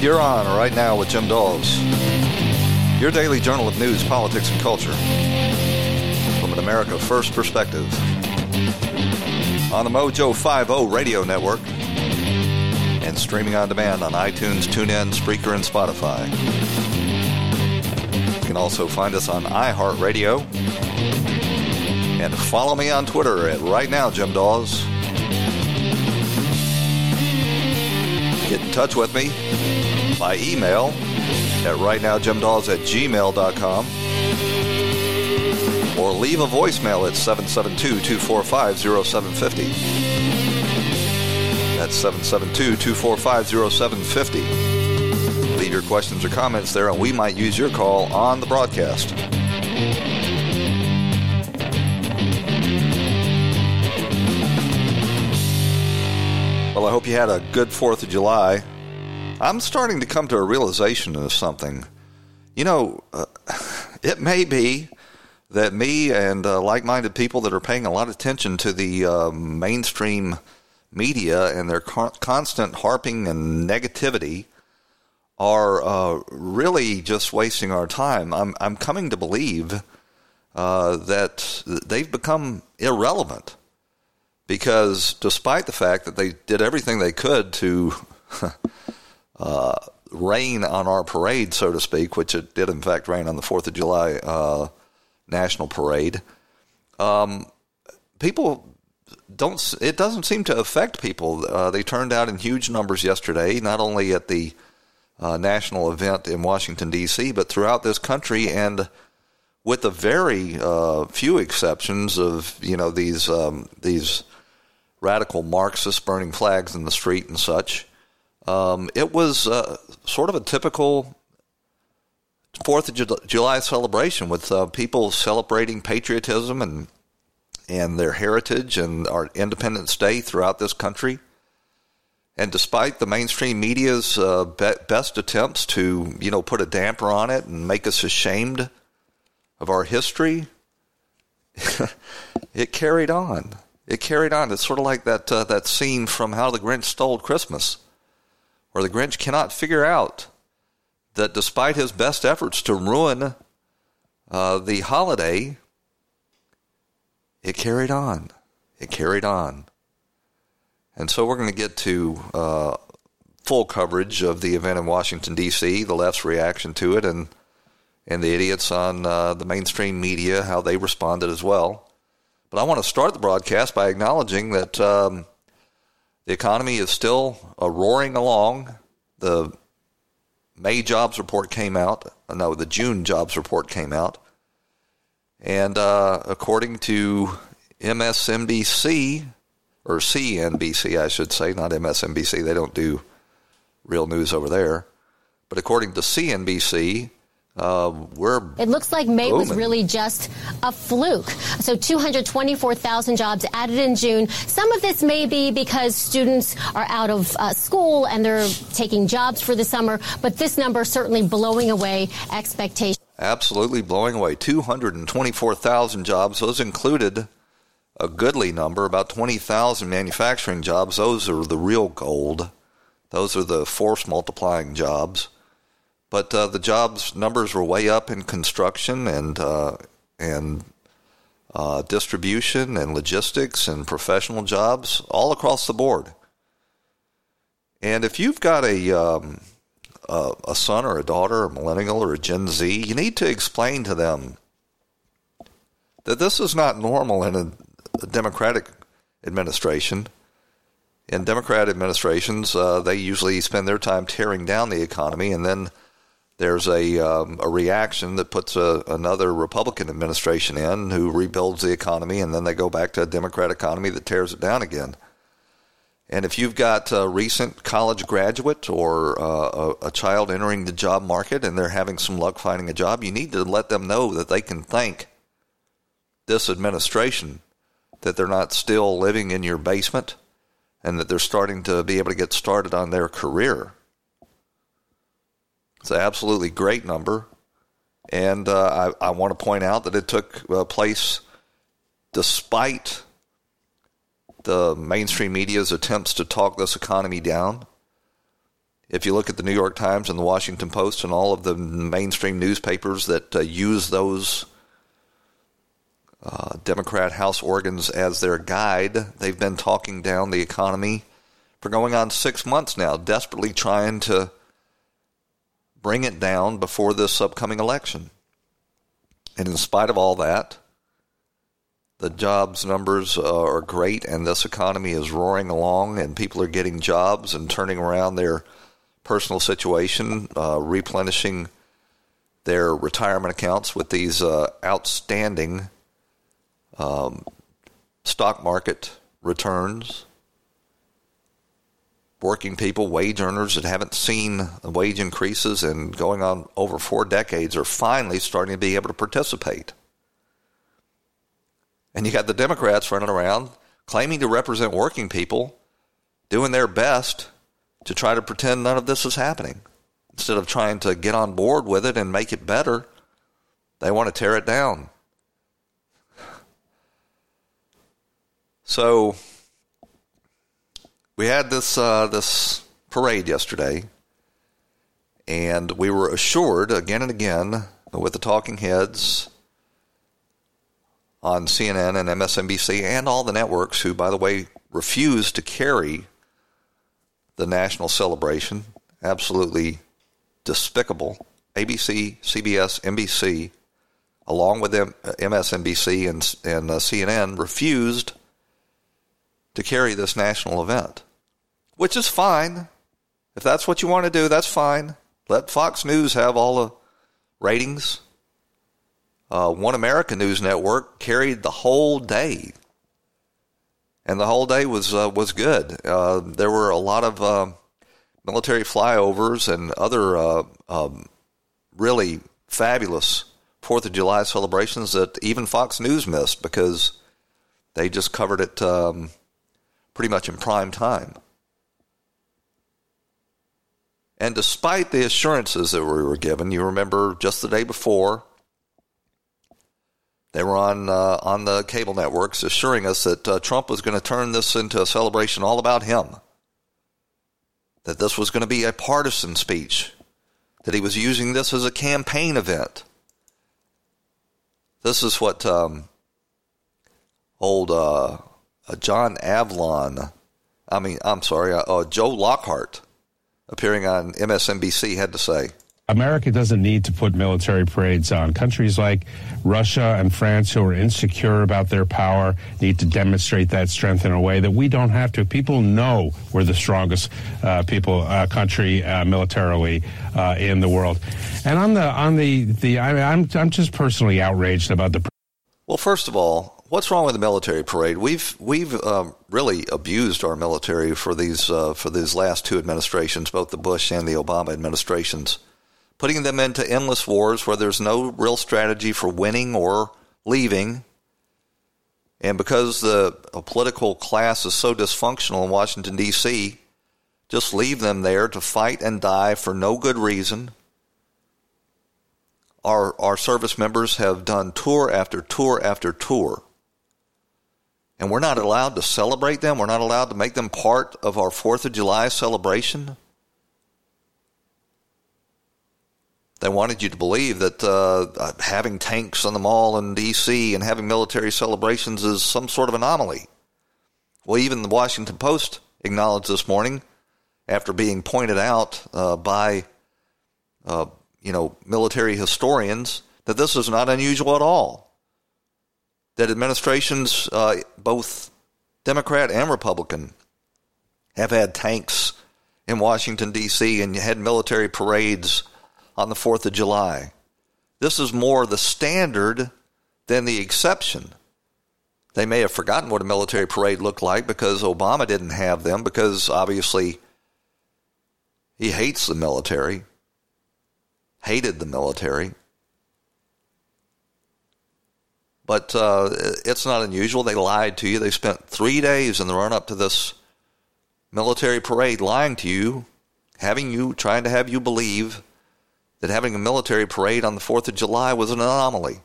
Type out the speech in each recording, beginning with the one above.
And you're on right now with Jim Dawes, your daily journal of news, politics, and culture from an America First perspective. On the Mojo 50 radio network and streaming on demand on iTunes, TuneIn, Spreaker, and Spotify. You can also find us on iHeartRadio. And follow me on Twitter at right now, Jim Dawes. Get in touch with me by email at rightnowjimdawes at gmail.com or leave a voicemail at 772-245-0750. That's 772-245-0750. Leave your questions or comments there and we might use your call on the broadcast. Well, I hope you had a good 4th of July. I'm starting to come to a realization of something. You know, uh, it may be that me and uh, like minded people that are paying a lot of attention to the uh, mainstream media and their con- constant harping and negativity are uh, really just wasting our time. I'm, I'm coming to believe uh, that they've become irrelevant because despite the fact that they did everything they could to uh, rain on our parade, so to speak, which it did in fact rain on the Fourth of July uh, national parade, um, people don't. It doesn't seem to affect people. Uh, they turned out in huge numbers yesterday, not only at the uh, national event in Washington D.C., but throughout this country and with a very uh, few exceptions of you know these um, these radical Marxists burning flags in the street and such. Um, it was uh, sort of a typical Fourth of July celebration with uh, people celebrating patriotism and and their heritage and our Independence Day throughout this country. And despite the mainstream media's uh, be- best attempts to, you know, put a damper on it and make us ashamed of our history, it carried on it carried on. It's sort of like that uh, that scene from How the Grinch Stole Christmas, where the Grinch cannot figure out that despite his best efforts to ruin uh, the holiday, it carried on. It carried on. And so we're going to get to uh, full coverage of the event in Washington, D.C., the left's reaction to it, and, and the idiots on uh, the mainstream media, how they responded as well. But I want to start the broadcast by acknowledging that um, the economy is still uh, roaring along. The May jobs report came out. Uh, no, the June jobs report came out. And uh, according to MSNBC, or CNBC, I should say, not MSNBC, they don't do real news over there. But according to CNBC, uh, we're it looks like May booming. was really just a fluke. So 224,000 jobs added in June. Some of this may be because students are out of uh, school and they're taking jobs for the summer, but this number certainly blowing away expectations. Absolutely blowing away 224,000 jobs. Those included a goodly number, about 20,000 manufacturing jobs. Those are the real gold. Those are the force multiplying jobs. But uh, the jobs numbers were way up in construction and uh, and uh, distribution and logistics and professional jobs all across the board. And if you've got a um, a, a son or a daughter, a millennial or a Gen Z, you need to explain to them that this is not normal in a, a Democratic administration. In Democrat administrations, uh, they usually spend their time tearing down the economy and then there's a, um, a reaction that puts a, another Republican administration in who rebuilds the economy, and then they go back to a Democrat economy that tears it down again. And if you've got a recent college graduate or uh, a, a, child entering the job market and they're having some luck finding a job, you need to let them know that they can thank this administration that they're not still living in your basement and that they're starting to be able to get started on their career it's an absolutely great number. And uh, I, I, want to point out that it took uh, place despite the mainstream media's attempts to talk this economy down. If you look at the New York Times and the Washington Post and all of the mainstream newspapers that uh, use those uh, Democrat House organs as their guide, they've been talking down the economy for going on six months now, desperately trying to bring it down before this upcoming election. And in spite of all that, the jobs numbers uh, are great, and this economy is roaring along, and people are getting jobs and turning around their personal situation, uh, replenishing their retirement accounts with these uh, outstanding um, stock market returns. Working people, wage earners that haven't seen wage increases and going on over four decades are finally starting to be able to participate. And you got the Democrats running around claiming to represent working people, doing their best to try to pretend none of this is happening. Instead of trying to get on board with it and make it better, they want to tear it down. So we had this uh, this parade yesterday, and we were assured again and again with the talking heads on CNN and MSNBC and all the networks, who, by the way, refused to carry the national celebration. Absolutely despicable. ABC, CBS, NBC, along with MSNBC and, and uh, CNN, refused to carry this national event, which is fine. If that's what you want to do, that's fine. Let Fox News have all the ratings. Uh, One America News Network carried the whole day and the whole day was uh, was good. Uh, there were a lot of uh, military flyovers and other uh, um, really fabulous Fourth of July celebrations that even Fox News missed because they just covered it um, pretty much in prime time. And despite the assurances that we were given, you remember just the day before they were on uh, on the cable networks assuring us that uh, Trump was going to turn this into a celebration all about him. That this was going to be a partisan speech. That he was using this as a campaign event. This is what um, old uh, uh John Avlon, I mean, I'm sorry, uh, uh, Joe Lockhart, appearing on MSNBC, had to say. America doesn't need to put military parades on. Countries like Russia and France, who are insecure about their power, need to demonstrate that strength in a way that we don't have to. People know we're the strongest uh, people uh, country uh, militarily uh, in the world. And on the on the the I mean, I'm I'm just personally outraged about the. Well, first of all, what's wrong with the military parade? We've we've um, really abused our military for these uh, for these last two administrations, both the Bush and the Obama administrations putting them into endless wars where there's no real strategy for winning or leaving. And because the political class is so dysfunctional in Washington, D.C., just leave them there to fight and die for no good reason. Our, our service members have done tour after tour after tour. And we're not allowed to celebrate them. We're not allowed to make them part of our 4th of July celebration. They wanted you to believe that uh, having tanks on the mall in D.C. and having military celebrations is some sort of anomaly. Well, even the Washington Post acknowledged this morning, after being pointed out uh, by uh, you know military historians, that this is not unusual at all. That administrations, uh, both Democrat and Republican, have had tanks in Washington D.C. and had military parades on the 4th of July. This is more the standard than the exception. They may have forgotten what a military parade looked like because Obama didn't have them, because obviously he hates the military, hated the military. But uh, it's not unusual. They lied to you. They spent three days in the run up to this military parade lying to you, having you, trying to have you believe that having a military parade on the 4th of July was an anomaly.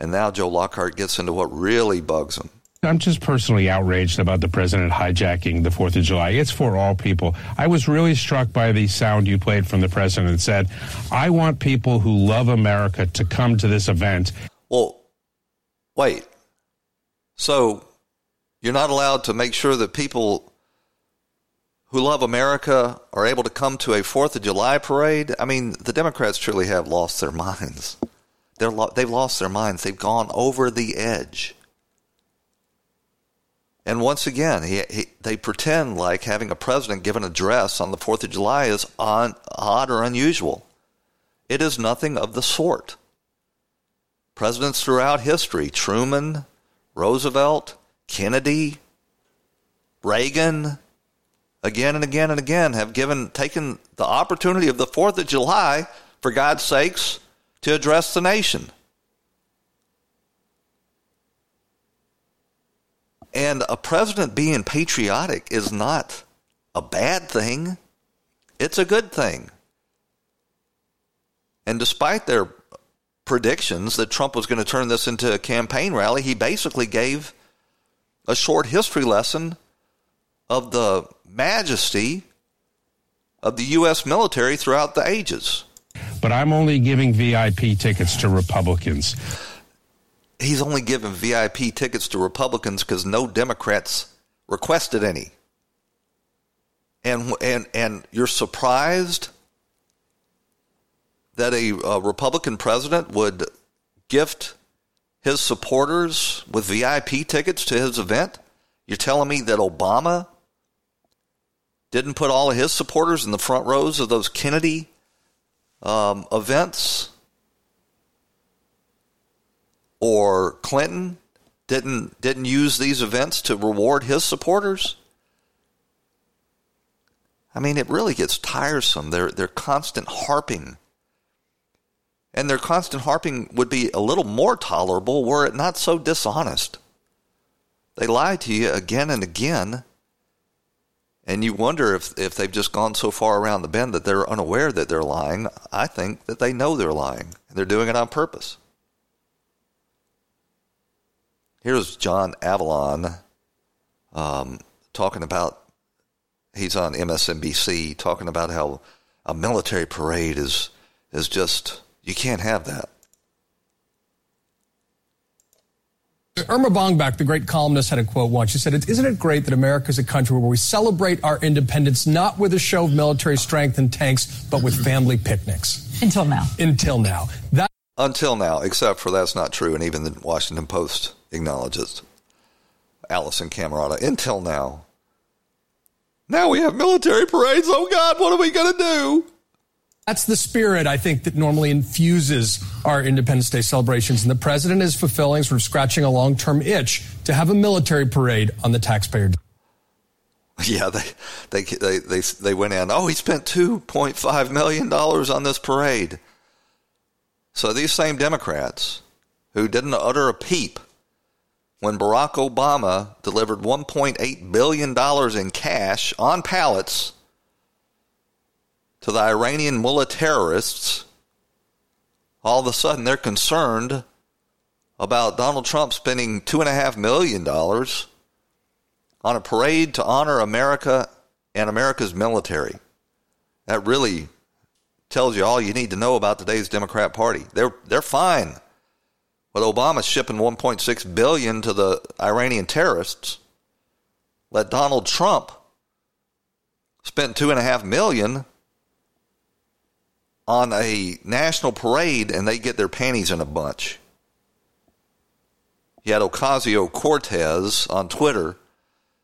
And now Joe Lockhart gets into what really bugs him. I'm just personally outraged about the president hijacking the 4th of July. It's for all people. I was really struck by the sound you played from the president that said, I want people who love America to come to this event. Well, wait. So you're not allowed to make sure that people who love America are able to come to a 4th of July parade? I mean, the Democrats truly have lost their minds. They're lo- they've lost their minds. They've gone over the edge. And once again, he, he, they pretend like having a president give an address on the 4th of July is on, odd or unusual. It is nothing of the sort. Presidents throughout history, Truman, Roosevelt, Kennedy, Reagan, again and again and again have given taken the opportunity of the 4th of July, for God's sakes, to address the nation. And a president being patriotic is not a bad thing, it's a good thing. And despite their predictions that Trump was going to turn this into a campaign rally, he basically gave a short history lesson of the majesty of the U.S. military throughout the ages. But I'm only giving VIP tickets to Republicans he's only given VIP tickets to Republicans because no Democrats requested any. And and and you're surprised that a, a Republican president would gift his supporters with VIP tickets to his event? You're telling me that Obama didn't put all of his supporters in the front rows of those Kennedy um, events? or Clinton didn't didn't use these events to reward his supporters? I mean, it really gets tiresome. They're they're constant harping. And their constant harping would be a little more tolerable were it not so dishonest. They lie to you again and again, and you wonder if, if they've just gone so far around the bend that they're unaware that they're lying. I think that they know they're lying, and they're doing it on purpose. Here's John Avlon um, talking about, he's on MSNBC talking about how a military parade is, is just, you can't have that. Erma Bombeck, the great columnist, had a quote once. She said, Isn't it great that America is a country where we celebrate our independence not with a show of military strength and tanks, but with family picnics? Until now. Until now. That- Until now, except for that's not true. And even the Washington Post acknowledges Alisyn Camerota until now. Now we have military parades. Oh God, what are we going to do? That's the spirit, I think, that normally infuses our Independence Day celebrations. And the president is fulfilling, sort of scratching a long term itch to have a military parade on the taxpayer. Yeah, they, they, they, they, they went in. Oh, he spent $2.5 million on this parade. So these same Democrats who didn't utter a peep when Barack Obama delivered $1.8 billion in cash on pallets to the Iranian mullah terrorists, all of a sudden they're concerned about Donald Trump spending $2.5 million on a parade to honor America and America's military. That really tells you all you need to know about today's Democrat Party. They're, they're fine with Obama shipping 1.6 billion to the Iranian terrorists, let Donald Trump spend two and a half million on a national parade and they get their panties in a bunch. You had Ocasio Cortez on Twitter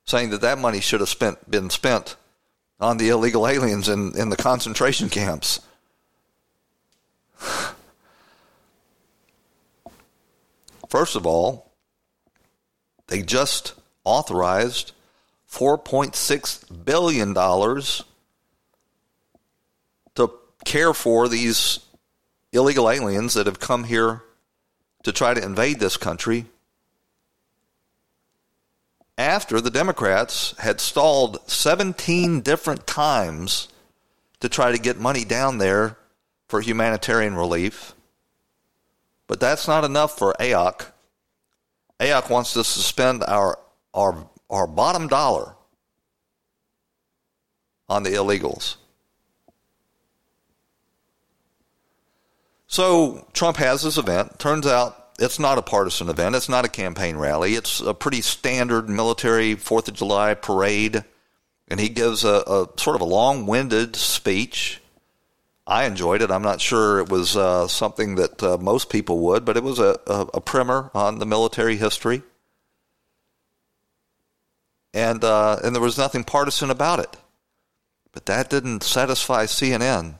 saying that that money should have spent been spent on the illegal aliens in, in the concentration camps. First of all, they just authorized $4.6 billion care for these illegal aliens that have come here to try to invade this country after the Democrats had stalled 17 different times to try to get money down there for humanitarian relief. But that's not enough for AOC. AOC wants to suspend our our our bottom dollar on the illegals. So Trump has this event. Turns out it's not a partisan event. It's not a campaign rally. It's a pretty standard military Fourth of July parade, and he gives a, a sort of a long-winded speech. I enjoyed it. I'm not sure it was uh, something that uh, most people would, but it was a, a, a primer on the military history and uh, and there was nothing partisan about it. But that didn't satisfy CNN.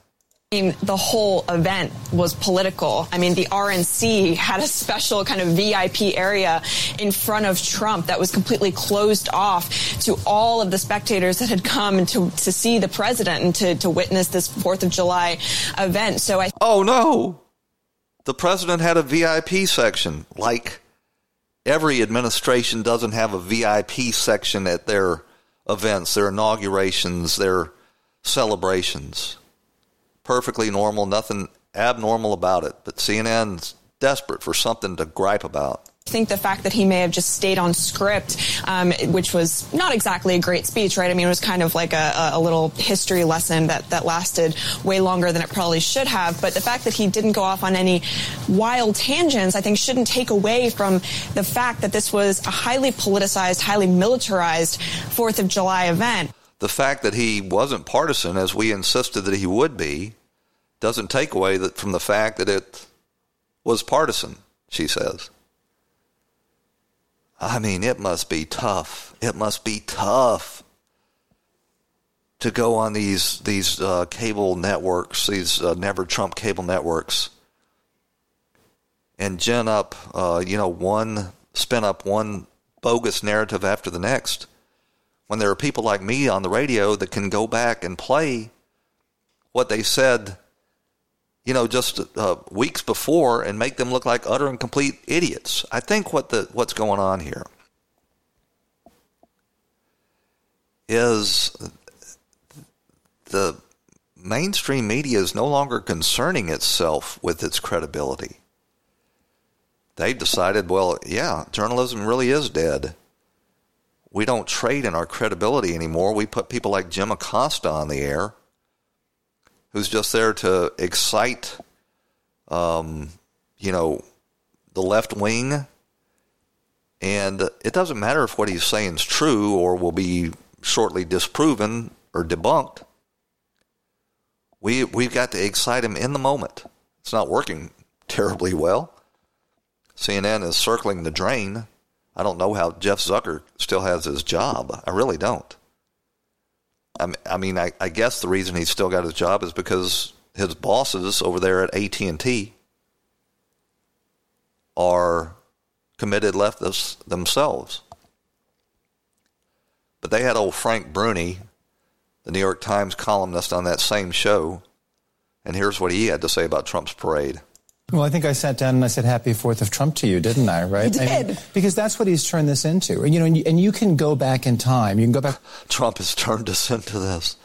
I mean, the whole event was political. I mean, the RNC had a special kind of VIP area in front of Trump that was completely closed off to all of the spectators that had come to, to see the president and to, to witness this 4th of July event. So I. Oh, no. The president had a VIP section like every administration doesn't have a VIP section at their events, their inaugurations, their celebrations. Perfectly normal, nothing abnormal about it. But CNN's desperate for something to gripe about. I think the fact that he may have just stayed on script, um, which was not exactly a great speech, right? I mean, it was kind of like a, a, little history lesson that, that lasted way longer than it probably should have. But the fact that he didn't go off on any wild tangents, I think, shouldn't take away from the fact that this was a highly politicized, highly militarized Fourth of July event. The fact that he wasn't partisan, as we insisted that he would be, doesn't take away that from the fact that it was partisan, she says. I mean, it must be tough. It must be tough to go on these these uh, cable networks, these uh, never Trump cable networks, and gin up, uh, you know, one spin up one bogus narrative after the next. When there are people like me on the radio that can go back and play what they said, you know, just uh, weeks before and make them look like utter and complete idiots. I think what the what's going on here is the mainstream media is no longer concerning itself with its credibility. They've decided, well, yeah, journalism really is dead. We don't trade in our credibility anymore. We put people like Jim Acosta on the air, who's just there to excite, um, you know, the left wing. And it doesn't matter if what he's saying is true or will be shortly disproven or debunked. We we've got to excite him in the moment. It's not working terribly well. CNN is circling the drain. I don't know how Jeff Zucker still has his job. I really don't. I mean, I, I guess the reason he's still got his job is because his bosses over there at AT and T are committed leftists themselves. But they had old Frank Bruni, the New York Times columnist, on that same show, and here's what he had to say about Trump's parade. Well, I think I sat down and I said "Happy Fourth of Trump" to you, didn't I? Right? You did. I mean, because that's what he's turned this into. You know, and you, and you can go back in time. You can go back. Trump has turned us into this.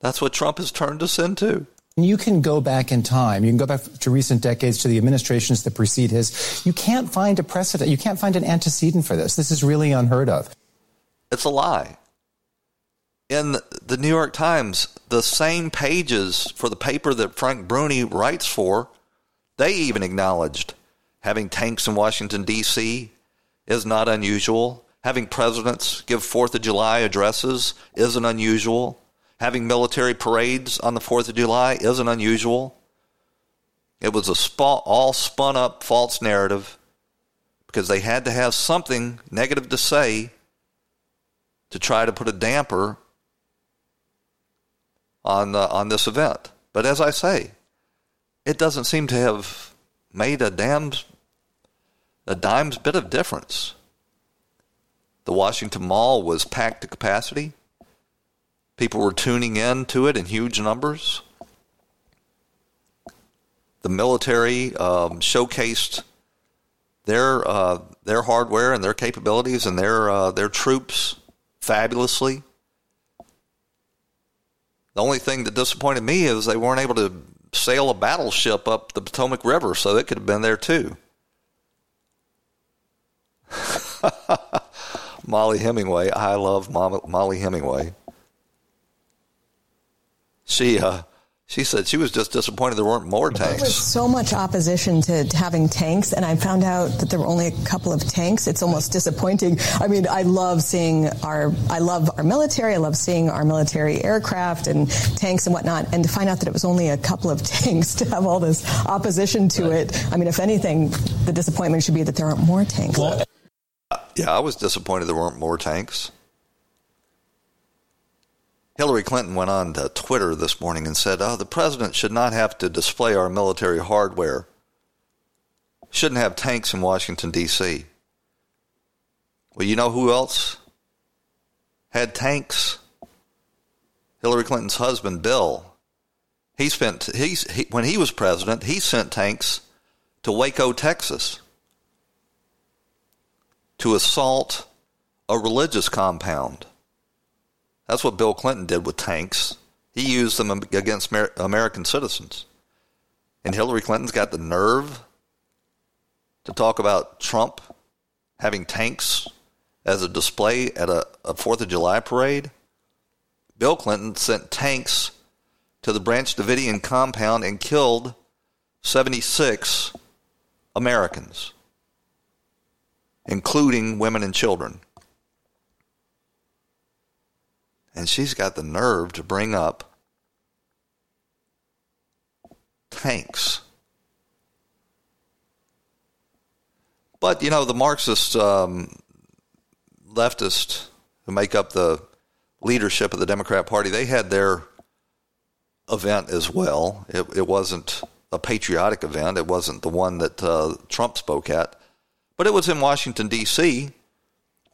That's what Trump has turned us into. You can go back in time. You can go back to recent decades to the administrations that precede his. You can't find a precedent. You can't find an antecedent for this. This is really unheard of. It's a lie. In the New York Times, the same pages for the paper that Frank Bruni writes for they even acknowledged having tanks in Washington, D.C. is not unusual. Having presidents give Fourth of July addresses isn't unusual. Having military parades on the Fourth of July isn't unusual. It was a all spun up false narrative because they had to have something negative to say to try to put a damper on uh, on this event. But as I say, it doesn't seem to have made a damned a dime's bit of difference. The Washington Mall was packed to capacity. People were tuning in to it in huge numbers. The military um, showcased their uh, their hardware and their capabilities and their uh, their troops fabulously. The only thing that disappointed me is they weren't able to sail a battleship up the Potomac River, so it could have been there too. Mollie Hemingway. I love Mollie Hemingway. She uh, she said she was just disappointed there weren't more tanks. There was so much opposition to having tanks, and I found out that there were only a couple of tanks. It's almost disappointing. I mean, I love seeing our, I love our military. I love seeing our military aircraft and tanks and whatnot. And to find out that it was only a couple of tanks to have all this opposition to it. I mean, if anything, the disappointment should be that there aren't more tanks. Well, yeah, I was disappointed there weren't more tanks. Hillary Clinton went on to Twitter this morning and said, oh, the president should not have to display our military hardware. Shouldn't have tanks in Washington, D.C. Well, you know who else had tanks? Hillary Clinton's husband, Bill. He spent, he's, he, when he was president, he sent tanks to Waco, Texas to assault a religious compound. That's what Bill Clinton did with tanks. He used them against American citizens. And Hillary Clinton's got the nerve to talk about Trump having tanks as a display at a, a 4th of July parade. Bill Clinton sent tanks to the Branch Davidian compound and killed 76 Americans, including women and children. And she's got the nerve to bring up tanks. But, you know, the Marxist um, leftists who make up the leadership of the Democrat Party, they had their event as well. It, it wasn't a patriotic event, it wasn't the one that uh, Trump spoke at, but it was in Washington, D.C.,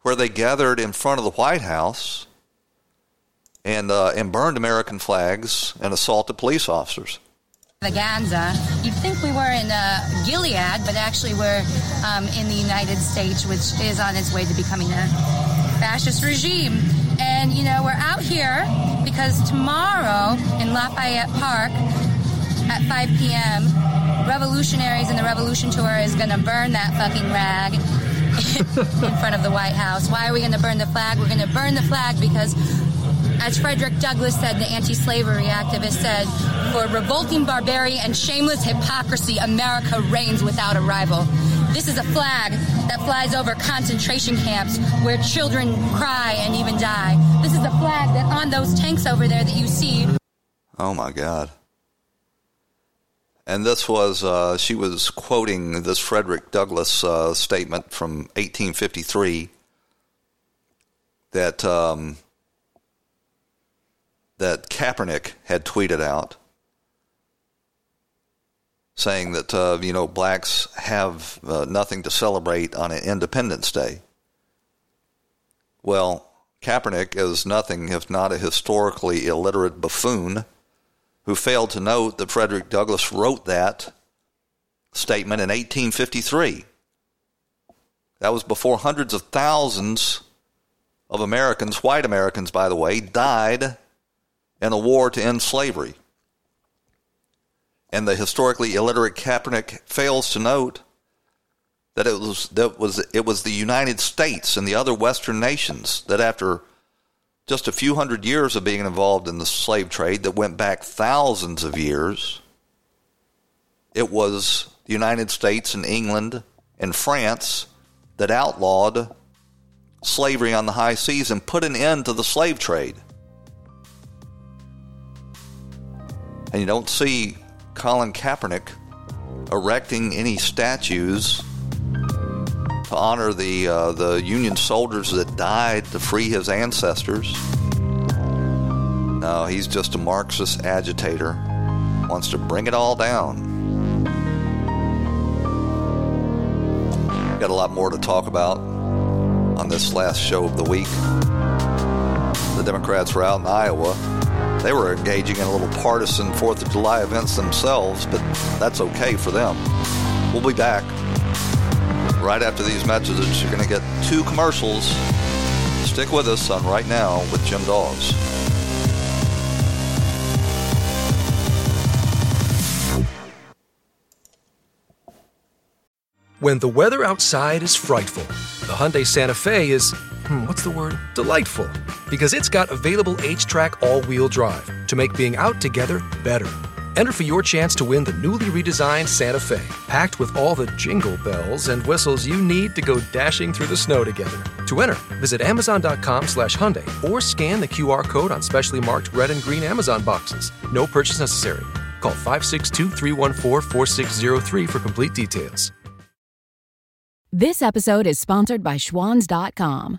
where they gathered in front of the White House and uh, and burned American flags and assaulted police officers. Extravaganza. You'd think we were in uh, Gilead, but actually we're um, in the United States, which is on its way to becoming a fascist regime. And you know we're out here because tomorrow in Lafayette Park at 5 p.m. Revolutionaries in the Revolution Tour is going to burn that fucking rag in front of the White House. Why are we going to burn the flag? We're going to burn the flag because as Frederick Douglass said, the anti slavery activist said, for revolting barbarity and shameless hypocrisy, America reigns without a rival. This is a flag that flies over concentration camps where children cry and even die. This is a flag that on those tanks over there that you see. Oh my God. And this was, uh, she was quoting this Frederick Douglass uh, statement from 1853 that um, that Kaepernick had tweeted out saying that uh, you know blacks have uh, nothing to celebrate on an Independence Day. Well, Kaepernick is nothing if not a historically illiterate buffoon who failed to note that Frederick Douglass wrote that statement in 1853. That was before hundreds of thousands of Americans, white Americans, by the way, died in a war to end slavery. And the historically illiterate Kaepernick fails to note that it was that was it was the United States and the other Western nations that after just a few hundred years of being involved in the slave trade that went back thousands of years, it was the United States and England and France that outlawed slavery on the high seas and put an end to the slave trade. And you don't see Colin Kaepernick erecting any statues to honor the uh, the Union soldiers that died to free his ancestors. No, he's just a Marxist agitator. Wants to bring it all down. Got a lot more to talk about on this last show of the week. The Democrats were out in Iowa they were engaging in a little partisan Fourth of July events themselves, but that's okay for them. We'll be back right after these messages. You're going to get two commercials. Stick with us on Right Now with Jim Dawes. When the weather outside is frightful, the Hyundai Santa Fe is, hmm, what's the word? Delightful. Because it's got available HTRAC all wheel drive to make being out together better. Enter for your chance to win the newly redesigned Santa Fe, packed with all the jingle bells and whistles you need to go dashing through the snow together. To enter, visit Amazon.com slash Hyundai or scan the QR code on specially marked red and green Amazon boxes. No purchase necessary. Call 562 314 4603 for complete details. This episode is sponsored by Schwans.com.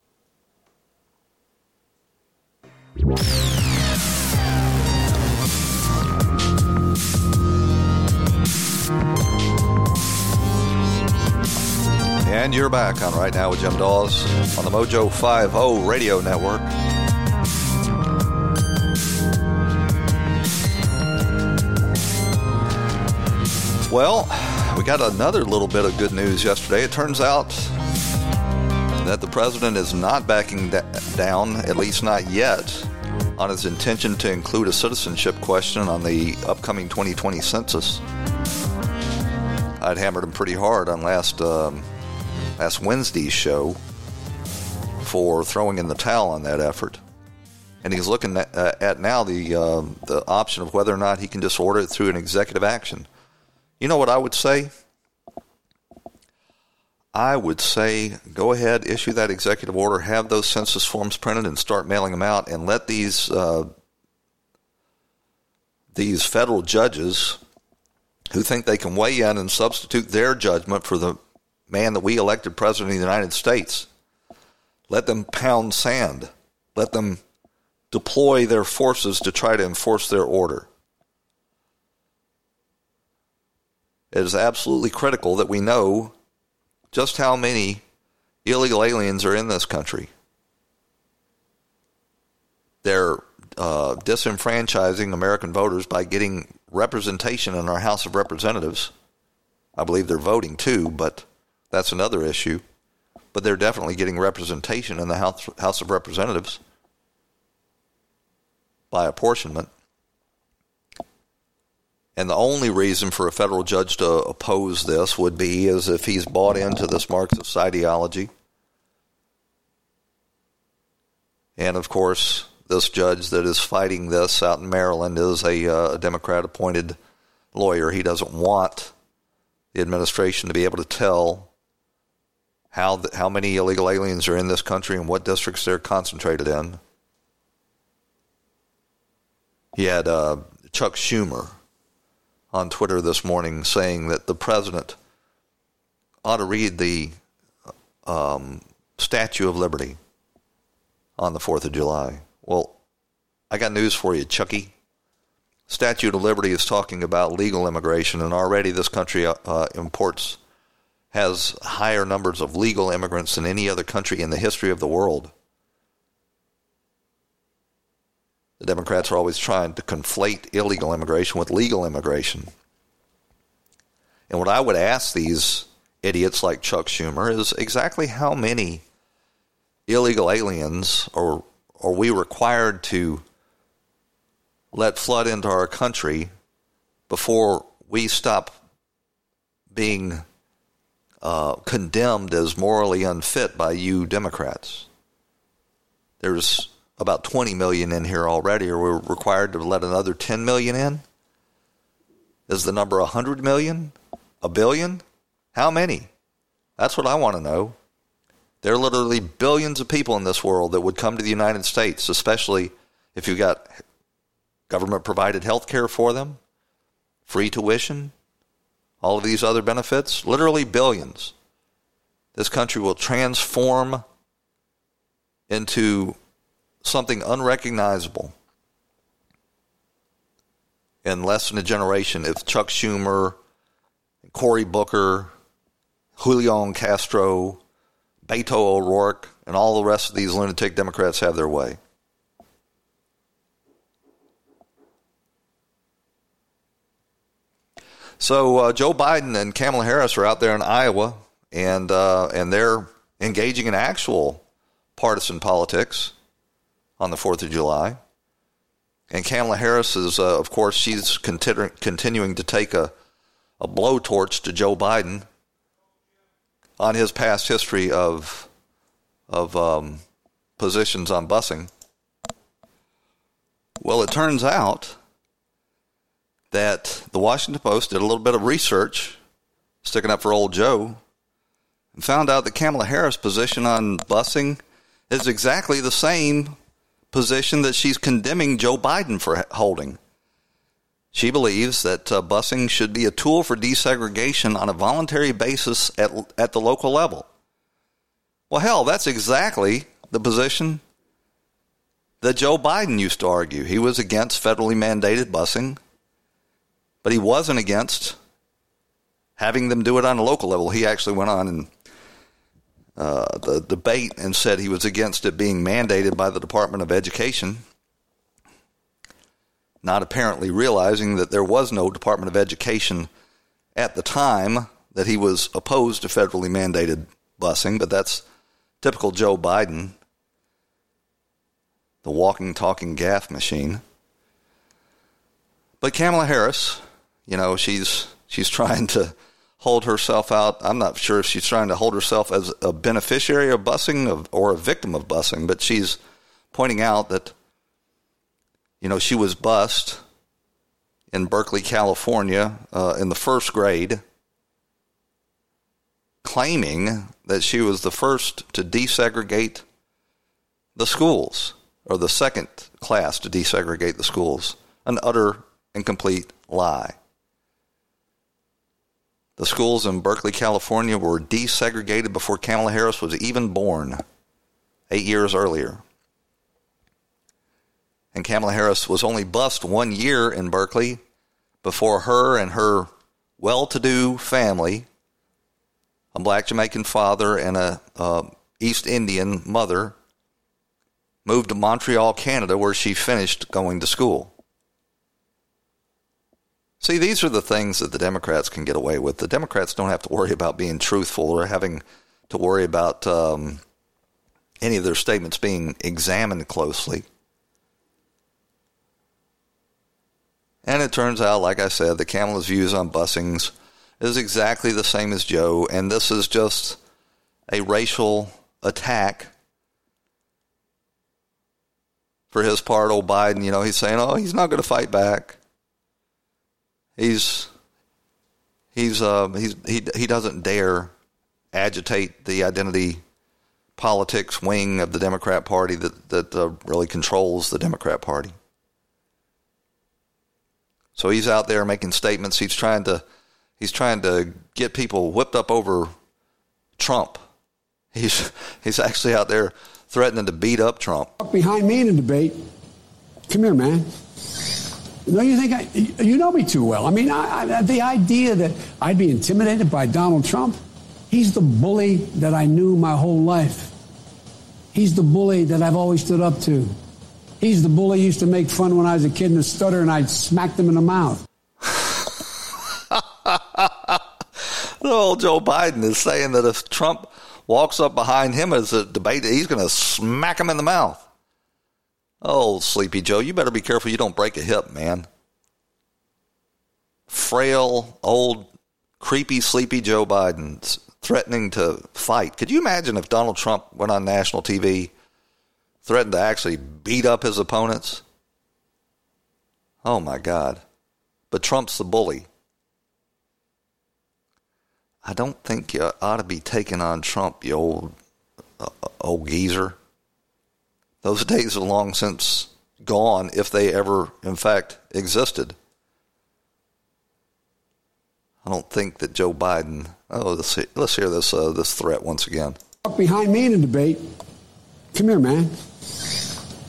And you're back on Right Now with Jim Dawes on the Mojo 50 Radio Network. Well, we got another little bit of good news yesterday. It turns out that the president is not backing da- down, at least not yet, on his intention to include a citizenship question on the upcoming 2020 census. I'd hammered him pretty hard on last um, last Wednesday's show for throwing in the towel on that effort, and he's looking at, uh, at now the uh, the option of whether or not he can just order it through an executive action. You know what I would say? I would say go ahead, issue that executive order, have those census forms printed, and start mailing them out, and let these uh, these federal judges who think they can weigh in and substitute their judgment for the man that we elected president of the United States. Let them pound sand. Let them deploy their forces to try to enforce their order. It is absolutely critical that we know just how many illegal aliens are in this country. They're uh, disenfranchising American voters by getting representation in our House of Representatives. I believe they're voting too, but that's another issue. But they're definitely getting representation in the House, House of Representatives by apportionment. And the only reason for a federal judge to oppose this would be as if he's bought into this Marxist ideology. And of course, this judge that is fighting this out in Maryland is a, uh, Democrat appointed lawyer. He doesn't want the administration to be able to tell how how many illegal aliens are in this country and what districts they're concentrated in. He had uh, Chuck Schumer on Twitter this morning saying that the president ought to read the um, Statue of Liberty on the 4th of July. Well, I got news for you, Chucky. Statue of Liberty is talking about legal immigration, and already this country uh, imports has higher numbers of legal immigrants than any other country in the history of the world. The Democrats are always trying to conflate illegal immigration with legal immigration. And what I would ask these idiots like Chuck Schumer is exactly how many illegal aliens are, are we required to let flood into our country before we stop being uh, condemned as morally unfit by you Democrats? There's about 20 million in here already. or we're required to let another 10 million in? Is the number 100 million? A billion? How many? That's what I want to know. There are literally billions of people in this world that would come to the United States, especially if you've got government provided health care for them, free tuition, all of these other benefits. Literally billions. This country will transform into something unrecognizable in less than a generation if Chuck Schumer, Cory Booker, Julian Castro, Beto O'Rourke and all the rest of these lunatic Democrats have their way. So uh, Joe Biden and Kamala Harris are out there in Iowa, and uh, and they're engaging in actual partisan politics on the Fourth of July. And Kamala Harris is, uh, of course, she's continuing to take a, a blowtorch to Joe Biden on his past history of of um, positions on busing. Well, it turns out that the Washington Post did a little bit of research, sticking up for old Joe, and found out that Kamala Harris' position on busing is exactly the same position that she's condemning Joe Biden for holding. She believes that uh, busing should be a tool for desegregation on a voluntary basis at, at the local level. Well, hell, that's exactly the position that Joe Biden used to argue. He was against federally mandated busing, but he wasn't against having them do it on a local level. He actually went on and uh, the debate and said he was against it being mandated by the Department of Education, not apparently realizing that there was no Department of Education at the time that he was opposed to federally mandated busing, but that's typical Joe Biden, the walking, talking gaffe machine. But Kamala Harris, you know, she's she's trying to hold herself out. I'm not sure if she's trying to hold herself as a beneficiary of busing or a victim of busing, but she's pointing out that, you know, she was bused in Berkeley, California, uh, in the first grade, claiming that she was the first to desegregate the schools, or the second class to desegregate the schools. An utter and complete lie. The schools in Berkeley, California were desegregated before Kamala Harris was even born, eight years earlier. And Kamala Harris was only bused one year in Berkeley before her and her well to do family, a black Jamaican father and a uh, East Indian mother, moved to Montreal, Canada, where she finished going to school. See, these are the things that the Democrats can get away with. The Democrats don't have to worry about being truthful or having to worry about um, any of their statements being examined closely. And it turns out, like I said, that Kamala's views on busings is exactly the same as Joe, and this is just a racial attack for his part. Old Biden, you know, he's saying, oh, he's not going to fight back he's he's uh, he's he he doesn't dare agitate the identity politics wing of the Democrat Party that that uh, really controls the Democrat Party. So he's out there making statements. He's trying to he's trying to get people whipped up over Trump. He's he's actually out there threatening to beat up Trump. Behind me in a debate. Come here, man. No, you think I, you know me too well. I mean, I, I, the idea that I'd be intimidated by Donald Trump, he's the bully that I knew my whole life. He's the bully that I've always stood up to. He's the bully used to make fun when I was a kid in the stutter and I'd smack them in the mouth. the old Joe Biden is saying that if Trump walks up behind him as a debate, he's going to smack him in the mouth. Oh, Sleepy Joe, you better be careful you don't break a hip, man. Frail, old, creepy, sleepy Joe Biden threatening to fight. Could you imagine if Donald Trump went on national TV, threatened to actually beat up his opponents? Oh, my God. But Trump's the bully. I don't think you ought to be taking on Trump, you old, uh, old geezer. Those days are long since gone, if they ever, in fact, existed. I don't think that Joe Biden. Oh, let's, see, let's hear this uh, this threat once again. Behind me in a debate. Come here, man.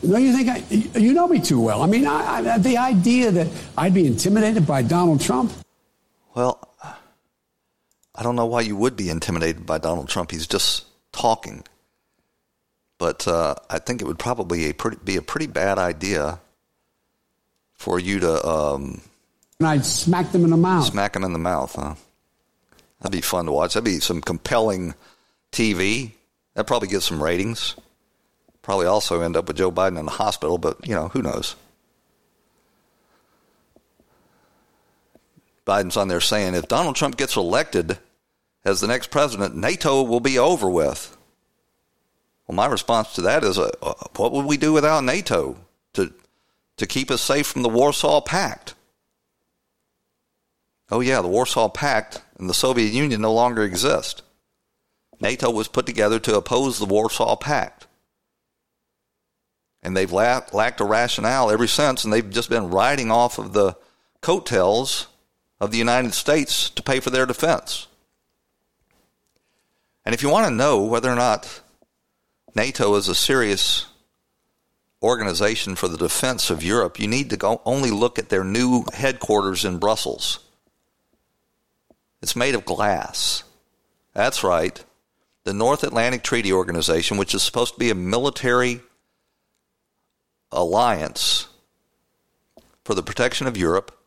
No, you think I, you know me too well. I mean, I, I, the idea that I'd be intimidated by Donald Trump. Well, I don't know why you would be intimidated by Donald Trump. He's just talking. But uh, I think it would probably a pretty, be a pretty bad idea for you to um, and I'd smack them in the mouth. smack them in the mouth. Huh? That'd be fun to watch. That'd be some compelling TV. That'd probably get some ratings. Probably also end up with Joe Biden in the hospital, but you know who knows. Biden's on there saying if Donald Trump gets elected as the next president, NATO will be over with. Well, my response to that is, uh, uh, what would we do without NATO to to keep us safe from the Warsaw Pact? Oh yeah, the Warsaw Pact and the Soviet Union no longer exist. NATO was put together to oppose the Warsaw Pact. And they've lacked, lacked a rationale ever since, and they've just been riding off of the coattails of the United States to pay for their defense. And if you want to know whether or not NATO is a serious organization for the defense of Europe, you need to go only look at their new headquarters in Brussels. It's made of glass. That's right. The North Atlantic Treaty Organization, which is supposed to be a military alliance for the protection of Europe,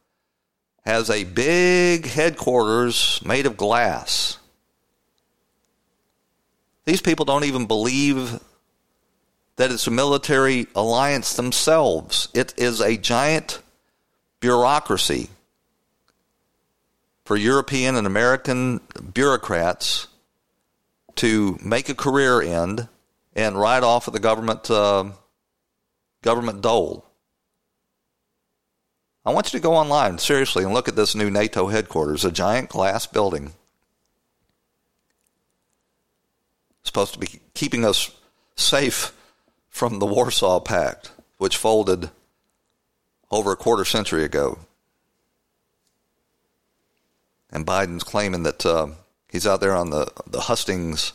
has a big headquarters made of glass. These people don't even believe that it's a military alliance themselves. It is a giant bureaucracy for European and American bureaucrats to make a career end and ride off of the government uh, government dole. I want you to go online seriously and look at this new NATO headquarters, a giant glass building. Supposed to be keeping us safe from the Warsaw Pact, which folded over a quarter century ago. And Biden's claiming that uh, he's out there on the, the hustings,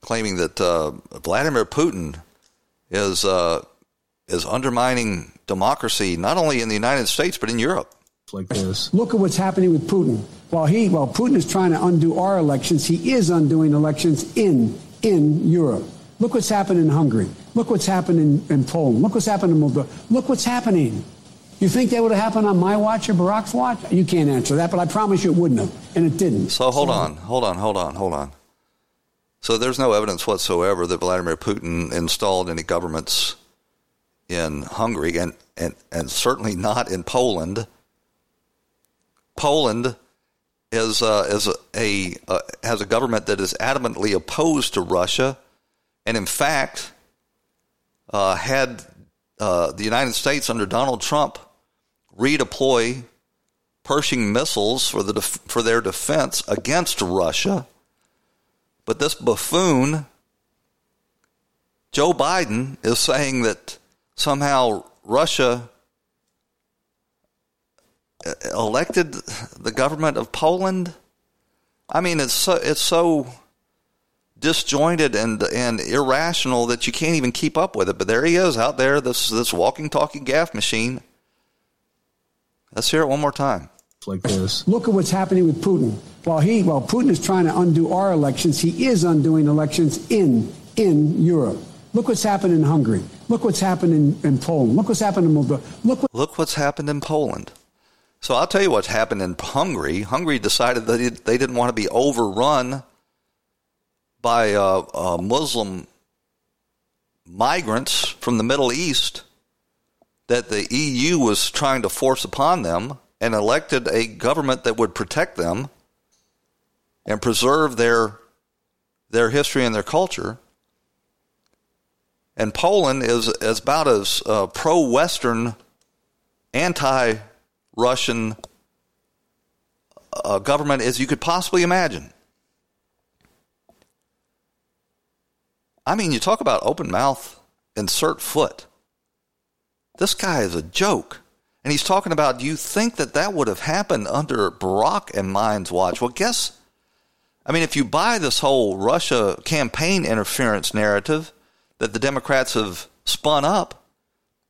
claiming that uh, Vladimir Putin is uh, is undermining democracy not only in the United States but in Europe. Like this. Look at what's happening with Putin. While he, while Putin is trying to undo our elections, he is undoing elections in in Europe. Look what's happened in Hungary. Look what's happened in, in Poland. Look what's happened in Moldova. Look what's happening. You think that would have happened on my watch or Barack's watch? You can't answer that, but I promise you it wouldn't have, and it didn't. So hold on, hold on, hold on, hold on. So there's no evidence whatsoever that Vladimir Putin installed any governments in Hungary and, and, and certainly not in Poland. Poland is, uh, is a, a uh, has a government that is adamantly opposed to Russia, and in fact, uh, had uh, the United States under Donald Trump redeploy Pershing missiles for the def- for their defense against Russia. But this buffoon, Joe Biden, is saying that somehow Russia elected the government of Poland. I mean, it's so it's so disjointed and and irrational that you can't even keep up with it. But there he is out there, this this walking, talking gaffe machine. Let's hear it one more time. Like this. Look at what's happening with Putin. While he, while Putin is trying to undo our elections, he is undoing elections in in Europe. Look what's happened in Hungary. Look what's happened in, in Poland. Look what's happened in Moldova. Look, what- Look what's happened in Poland. So I'll tell you what's happened in Hungary. Hungary decided that they didn't want to be overrun by uh, uh, Muslim migrants from the Middle East that the EU was trying to force upon them and elected a government that would protect them and preserve their their history and their culture. And Poland is, is about as uh, pro Western, anti Russian uh, government as you could possibly imagine. I mean, you talk about open mouth, insert foot. This guy is a joke. And he's talking about, do you think that that would have happened under Barack and mine's watch? Well, guess, I mean, if you buy this whole Russia campaign interference narrative that the Democrats have spun up,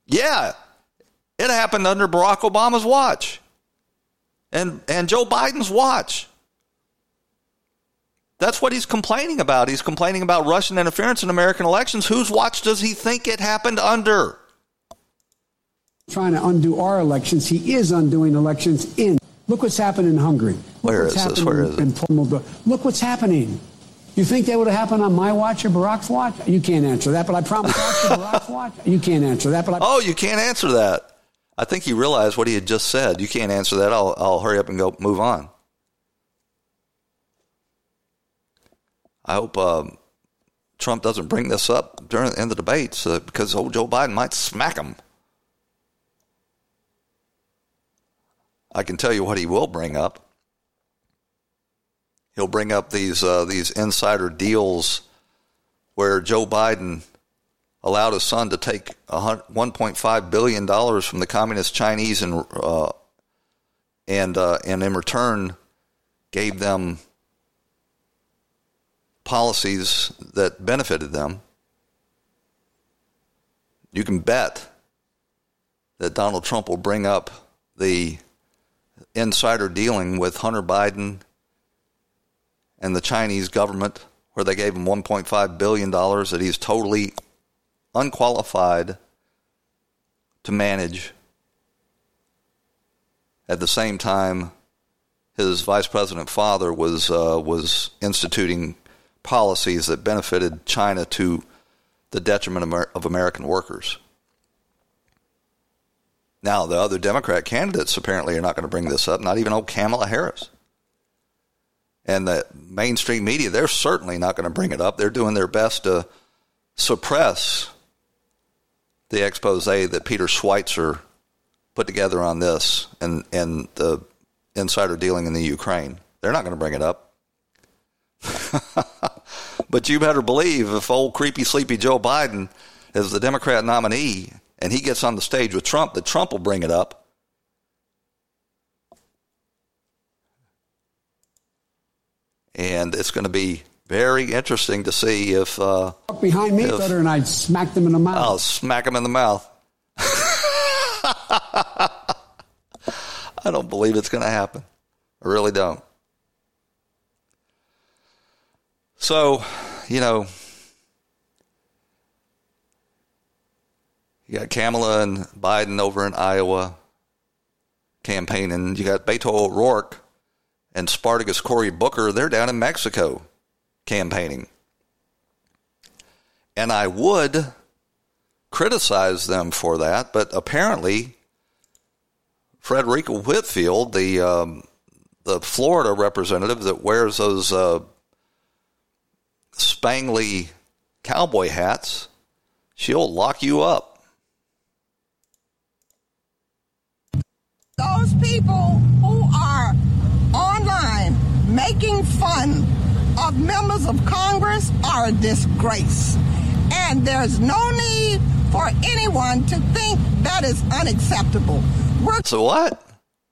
yeah, it happened under Barack Obama's watch and, and Joe Biden's watch. That's what he's complaining about. He's complaining about Russian interference in American elections. Whose watch does he think it happened under? Trying to undo our elections. He is undoing elections in. Look what's happened in Hungary. Look Where what's is this? Where in, is in Look what's happening. You think that would have happened on my watch or Barack's watch? You can't answer that, but I promise Barack's watch. You can't answer that, but I. Oh, you can't answer that. I think he realized what he had just said. You can't answer that. I'll, I'll hurry up and go move on. I hope um, Trump doesn't bring this up during in the debates because old Joe Biden might smack him. I can tell you what he will bring up. He'll bring up these uh, these insider deals where Joe Biden allowed his son to take 1.5 billion dollars from the communist Chinese and uh, and uh, and in return gave them policies that benefited them. You can bet that Donald Trump will bring up the insider dealing with Hunter Biden and the Chinese government, where they gave him $1.5 billion that he's totally unqualified to manage. At the same time, his vice president father was uh, was instituting policies that benefited China to the detriment of American workers. Now, the other Democrat candidates apparently are not going to bring this up, not even old Kamala Harris. And the mainstream media, they're certainly not going to bring it up. They're doing their best to suppress the expose that Peter Schweizer put together on this and, and the insider dealing in the Ukraine. They're not going to bring it up. but you better believe if old creepy sleepy Joe Biden is the Democrat nominee and he gets on the stage with Trump, that Trump will bring it up. And it's going to be very interesting to see if uh, behind me if, better and I'd smack them in the mouth. I'll smack them in the mouth. I don't believe it's going to happen. I really don't. So, you know, you got Kamala and Biden over in Iowa campaigning. You got Beto O'Rourke and Spartacus Cory Booker. They're down in Mexico campaigning. And I would criticize them for that, but apparently Frederica Whitfield, the um, the Florida representative that wears those uh, spangly cowboy hats, she'll lock you up. Those people who are online making fun of members of Congress are a disgrace. And there's no need for anyone to think that is unacceptable. We're- so, what?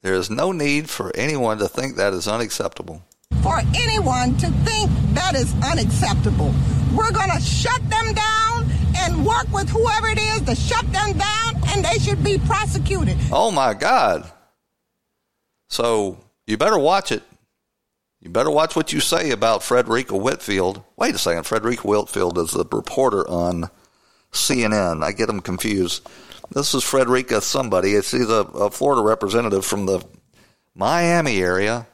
There's no need for anyone to think that is unacceptable for anyone to think that is unacceptable. We're going to shut them down and work with whoever it is to shut them down, and they should be prosecuted. Oh my God. So you better watch it. You better watch what you say about Frederica Whitfield. Wait a second. Frederica Whitfield is the reporter on CNN. I get them confused. This is Frederica somebody. She's a, a Florida representative from the Miami area.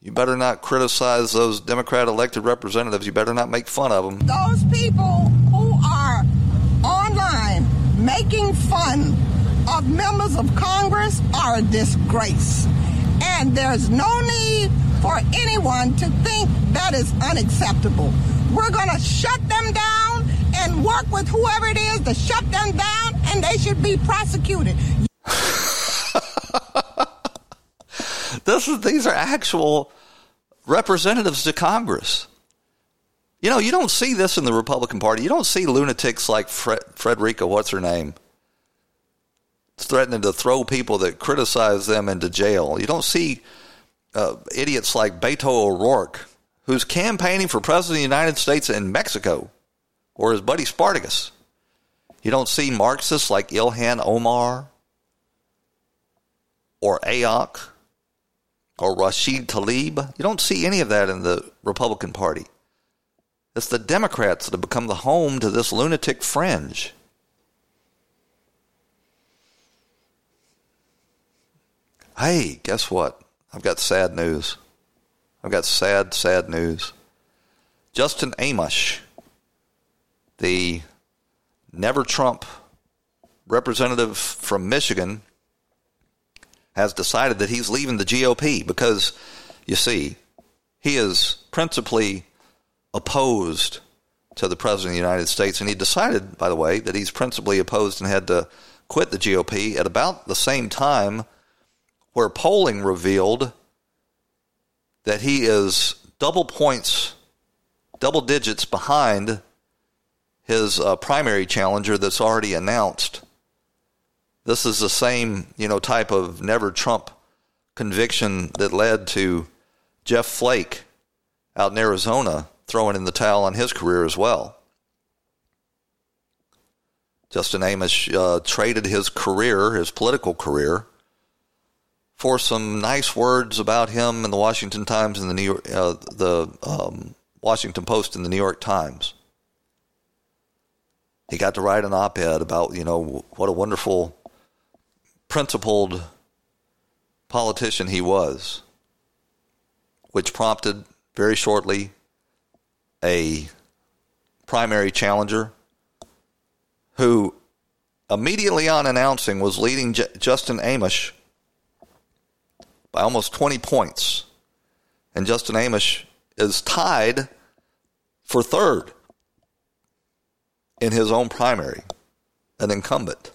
You better not criticize those Democrat elected representatives. You better not make fun of them. Those people who are online making fun of members of Congress are a disgrace. And there's no need for anyone to think that is unacceptable. We're going to shut them down and work with whoever it is to shut them down, and they should be prosecuted. this is these are actual representatives to Congress. You know, you don't see this in the Republican Party. You don't see lunatics like Fred, Frederica, what's her name, threatening to throw people that criticize them into jail. You don't see uh, idiots like Beto O'Rourke, who's campaigning for president of the United States in Mexico, or his buddy Spartacus. You don't see Marxists like Ilhan Omar or AOC or Rashid Tlaib. You don't see any of that in the Republican Party. It's the Democrats that have become the home to this lunatic fringe. Hey, guess what? I've got sad news. I've got sad, sad news. Justin Amash, the Never Trump representative from Michigan, has decided that he's leaving the GOP because, you see, he is principally opposed to the President of the United States. And he decided, by the way, that he's principally opposed and had to quit the GOP at about the same time where polling revealed that he is double points, double digits behind his uh, primary challenger that's already announced. This is the same, you know, type of never Trump conviction that led to Jeff Flake out in Arizona throwing in the towel on his career as well. Justin Amash uh, traded his career, his political career, for some nice words about him in the Washington Times and the New York, uh, the um, Washington Post and the New York Times. He got to write an op-ed about you know what a wonderful, principled politician he was, which prompted very shortly a primary challenger who immediately on announcing was leading J- Justin Amash by almost 20 points. And Justin Amash is tied for third in his own primary, an incumbent.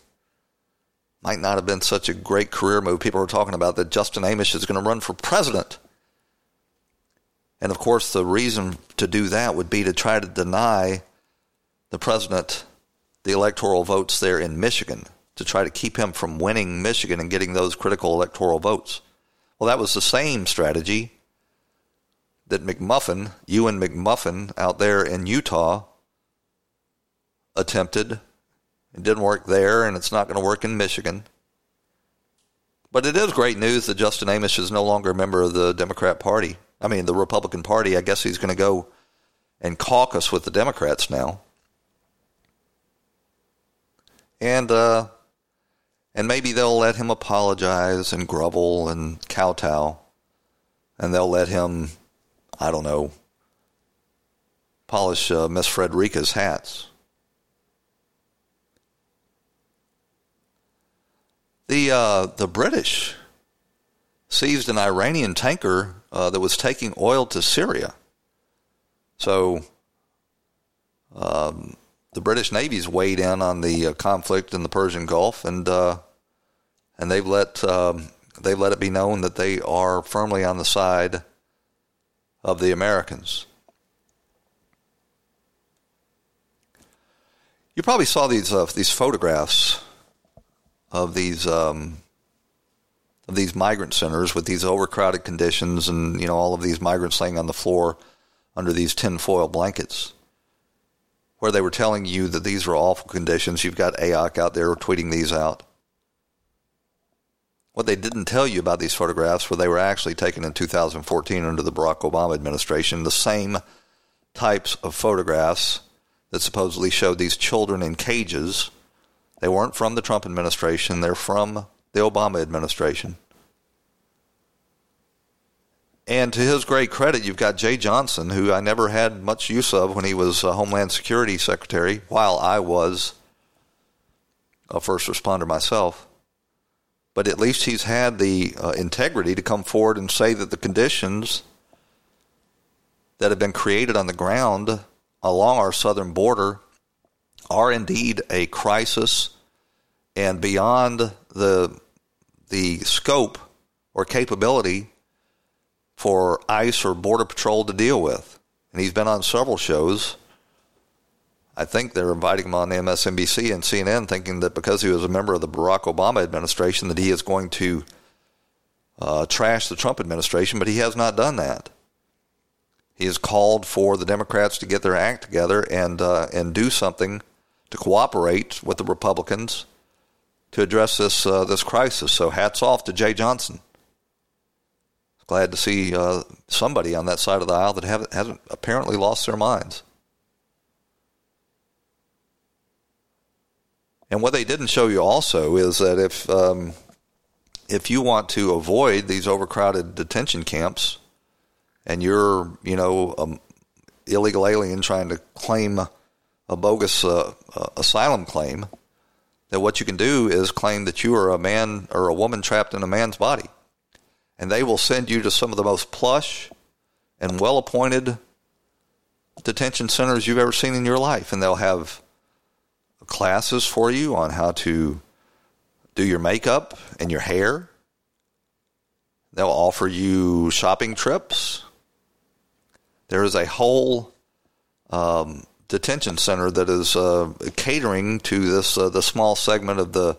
Might not have been such a great career move. People are talking about that Justin Amash is going to run for president. And of course, the reason to do that would be to try to deny the president the electoral votes there in Michigan, to try to keep him from winning Michigan and getting those critical electoral votes. Well, that was the same strategy that McMuffin, Evan McMuffin, out there in Utah, attempted. It didn't work there, and it's not going to work in Michigan. But it is great news that Justin Amash is no longer a member of the Democrat Party. I mean, the Republican Party. I guess he's going to go and caucus with the Democrats now. And uh, and maybe they'll let him apologize and grovel and kowtow, and they'll let him, I don't know, polish uh, Miss Frederica's hats. The uh, the British seized an Iranian tanker uh, that was taking oil to Syria. So um, the British Navy's weighed in on the uh, conflict in the Persian Gulf, and uh, and they've let um, they've let it be known that they are firmly on the side of the Americans. You probably saw these uh, these photographs of these um, of these migrant centers with these overcrowded conditions, and you know all of these migrants laying on the floor under these tinfoil blankets, where they were telling you that these were awful conditions. You've got AOC out there tweeting these out. What they didn't tell you about these photographs were they were actually taken in 2014 under the Barack Obama administration, the same types of photographs that supposedly showed these children in cages. They weren't from the Trump administration, they're from the Obama administration. And to his great credit, you've got Jeh Johnson, who I never had much use of when he was Homeland Security Secretary, while I was a first responder myself but at least he's had the uh, integrity to come forward and say that the conditions that have been created on the ground along our southern border are indeed a crisis and beyond the the scope or capability for ICE or Border Patrol to deal with. And he's been on several shows I think they're inviting him on MSNBC and CNN, thinking that because he was a member of the Barack Obama administration, that he is going to uh, trash the Trump administration, but he has not done that. He has called for the Democrats to get their act together and uh, and do something to cooperate with the Republicans to address this uh, this crisis. So hats off to Jeh Johnson. glad to see uh, somebody on that side of the aisle that haven't, hasn't apparently lost their minds. And what they didn't show you also is that if um, if you want to avoid these overcrowded detention camps, and you're you know an illegal alien trying to claim a bogus uh, uh, asylum claim, that what you can do is claim that you are a man or a woman trapped in a man's body, and they will send you to some of the most plush and well appointed detention centers you've ever seen in your life, and they'll have classes for you on how to do your makeup and your hair. They'll offer you shopping trips. There is a whole um, detention center that is uh, catering to this uh, the small segment of the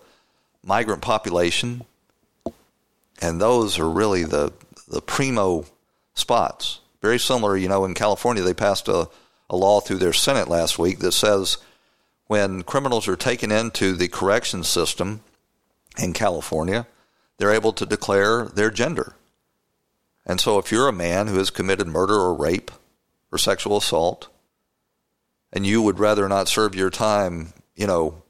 migrant population, and those are really the the primo spots. Very similar, you know, in California they passed a, a law through their Senate last week that says when criminals are taken into the correction system in California, they're able to declare their gender. And so if you're a man who has committed murder or rape or sexual assault, and you would rather not serve your time, you know,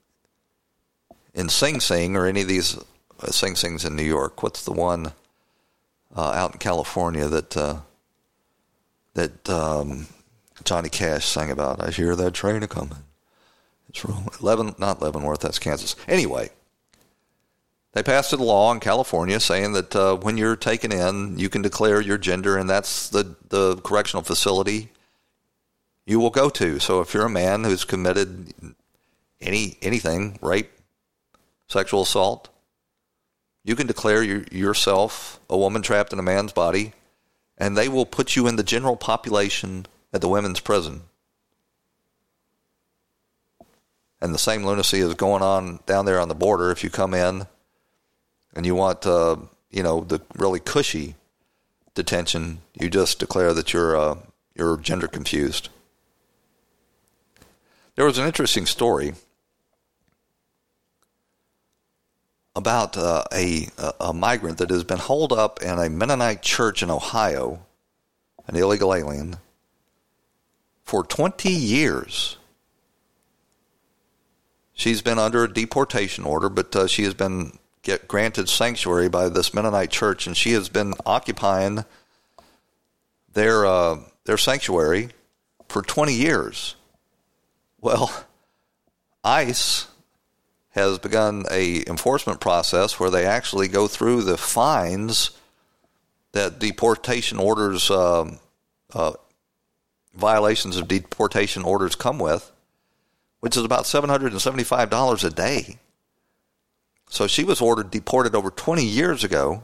in Sing Sing or any of these uh, Sing Sings in New York. What's the one uh, out in California that uh, that um, Johnny Cash sang about? I hear that train a coming. It's wrong. Leaven, not Leavenworth, that's Kansas. Anyway, they passed a law in California saying that uh, when you're taken in, you can declare your gender, and that's the, the correctional facility you will go to. So if you're a man who's committed any anything, rape, sexual assault, you can declare your, yourself a woman trapped in a man's body, and they will put you in the general population at the women's prison. And the same lunacy is going on down there on the border. If you come in and you want, uh, you know, the really cushy detention, you just declare that you're uh, you're gender confused. There was an interesting story about uh, a a migrant that has been holed up in a Mennonite church in Ohio, an illegal alien, for 20 years. She's been under a deportation order, but uh, she has been get granted sanctuary by this Mennonite church, and she has been occupying their uh, their sanctuary for 20 years. Well, ICE has begun a enforcement process where they actually go through the fines that deportation orders uh, uh, violations of deportation orders come with, which is about $775 a day. So she was ordered deported over 20 years ago,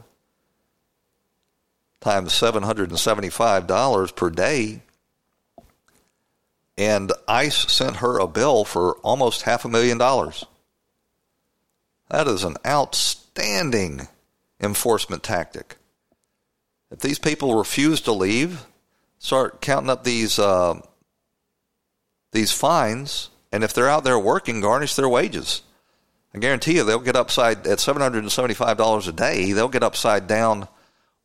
times $775 per day. And ICE sent her a bill for almost half a million dollars. That is an outstanding enforcement tactic. If these people refuse to leave, start counting up these uh, these fines, and if they're out there working, garnish their wages. I guarantee you they'll get upside at seven hundred and seventy five dollars a day. They'll get upside down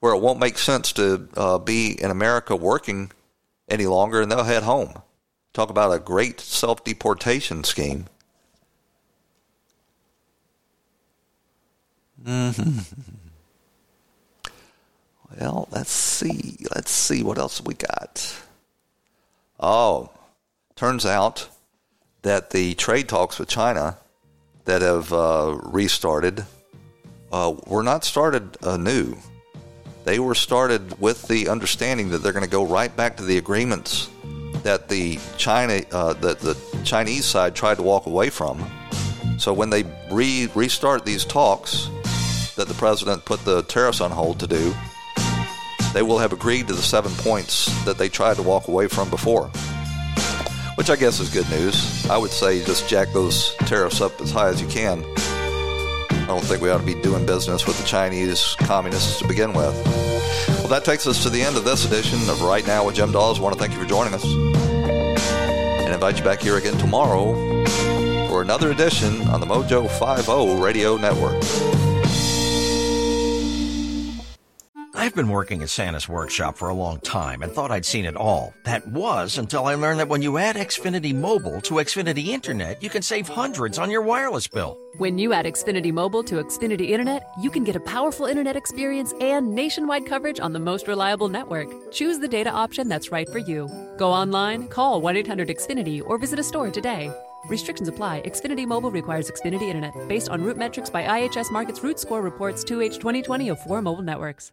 where it won't make sense to uh, be in America working any longer, and they'll head home. Talk about a great self deportation scheme. Mm-hmm. Well, let's see. Let's see what else we got. Oh, turns out that the trade talks with China that have uh, restarted uh, were not started anew. They were started with the understanding that they're going to go right back to the agreements that the China uh, that the Chinese side tried to walk away from. So when they re- restart these talks that the president put the tariffs on hold to do, they will have agreed to the seven points that they tried to walk away from before. Which I guess is good news. I would say just jack those tariffs up as high as you can. I don't think we ought to be doing business with the Chinese communists to begin with. Well, that takes us to the end of this edition of Right Now with Jim Dawes. I want to thank you for joining us and invite you back here again tomorrow for another edition on the Mojo 50 Radio Network. I've been working at Santa's workshop for a long time and thought I'd seen it all. That was until I learned that when you add Xfinity Mobile to Xfinity Internet, you can save hundreds on your wireless bill. When you add Xfinity Mobile to Xfinity Internet, you can get a powerful internet experience and nationwide coverage on the most reliable network. Choose the data option that's right for you. Go online, call 1 800 Xfinity, or visit a store today. Restrictions apply. Xfinity Mobile requires Xfinity Internet. Based on root metrics by IHS Markit's Root Score reports 2H 2020 of four mobile networks.